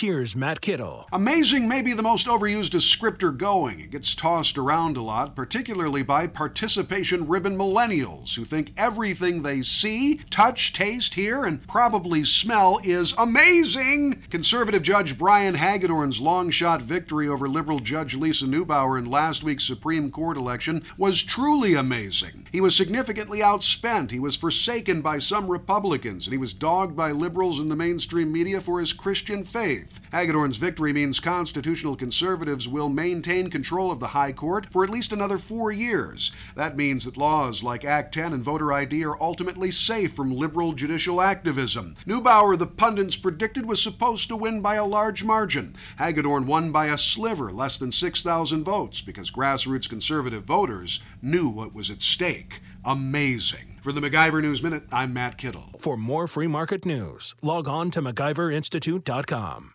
Here's Matt Kittle. Amazing may be the most overused descriptor going. It gets tossed around a lot, particularly by participation ribbon millennials who think everything they see, touch, taste, hear, and probably smell is amazing. Conservative Judge Brian Hagedorn's long shot victory over liberal Judge Lisa Neubauer in last week's Supreme Court election was truly amazing. He was significantly outspent, he was forsaken by some Republicans, and he was dogged by liberals in the mainstream media for his Christian faith faith. Hagedorn's victory means constitutional conservatives will maintain control of the High Court for at least another four years. That means that laws like Act 10 and voter ID are ultimately safe from liberal judicial activism. Neubauer, the pundits predicted, was supposed to win by a large margin. Hagedorn won by a sliver, less than 6,000 votes, because grassroots conservative voters knew what was at stake. Amazing. For the MacIver News Minute, I'm Matt Kittle. For more free market news, log on to MacIverInstitute.com.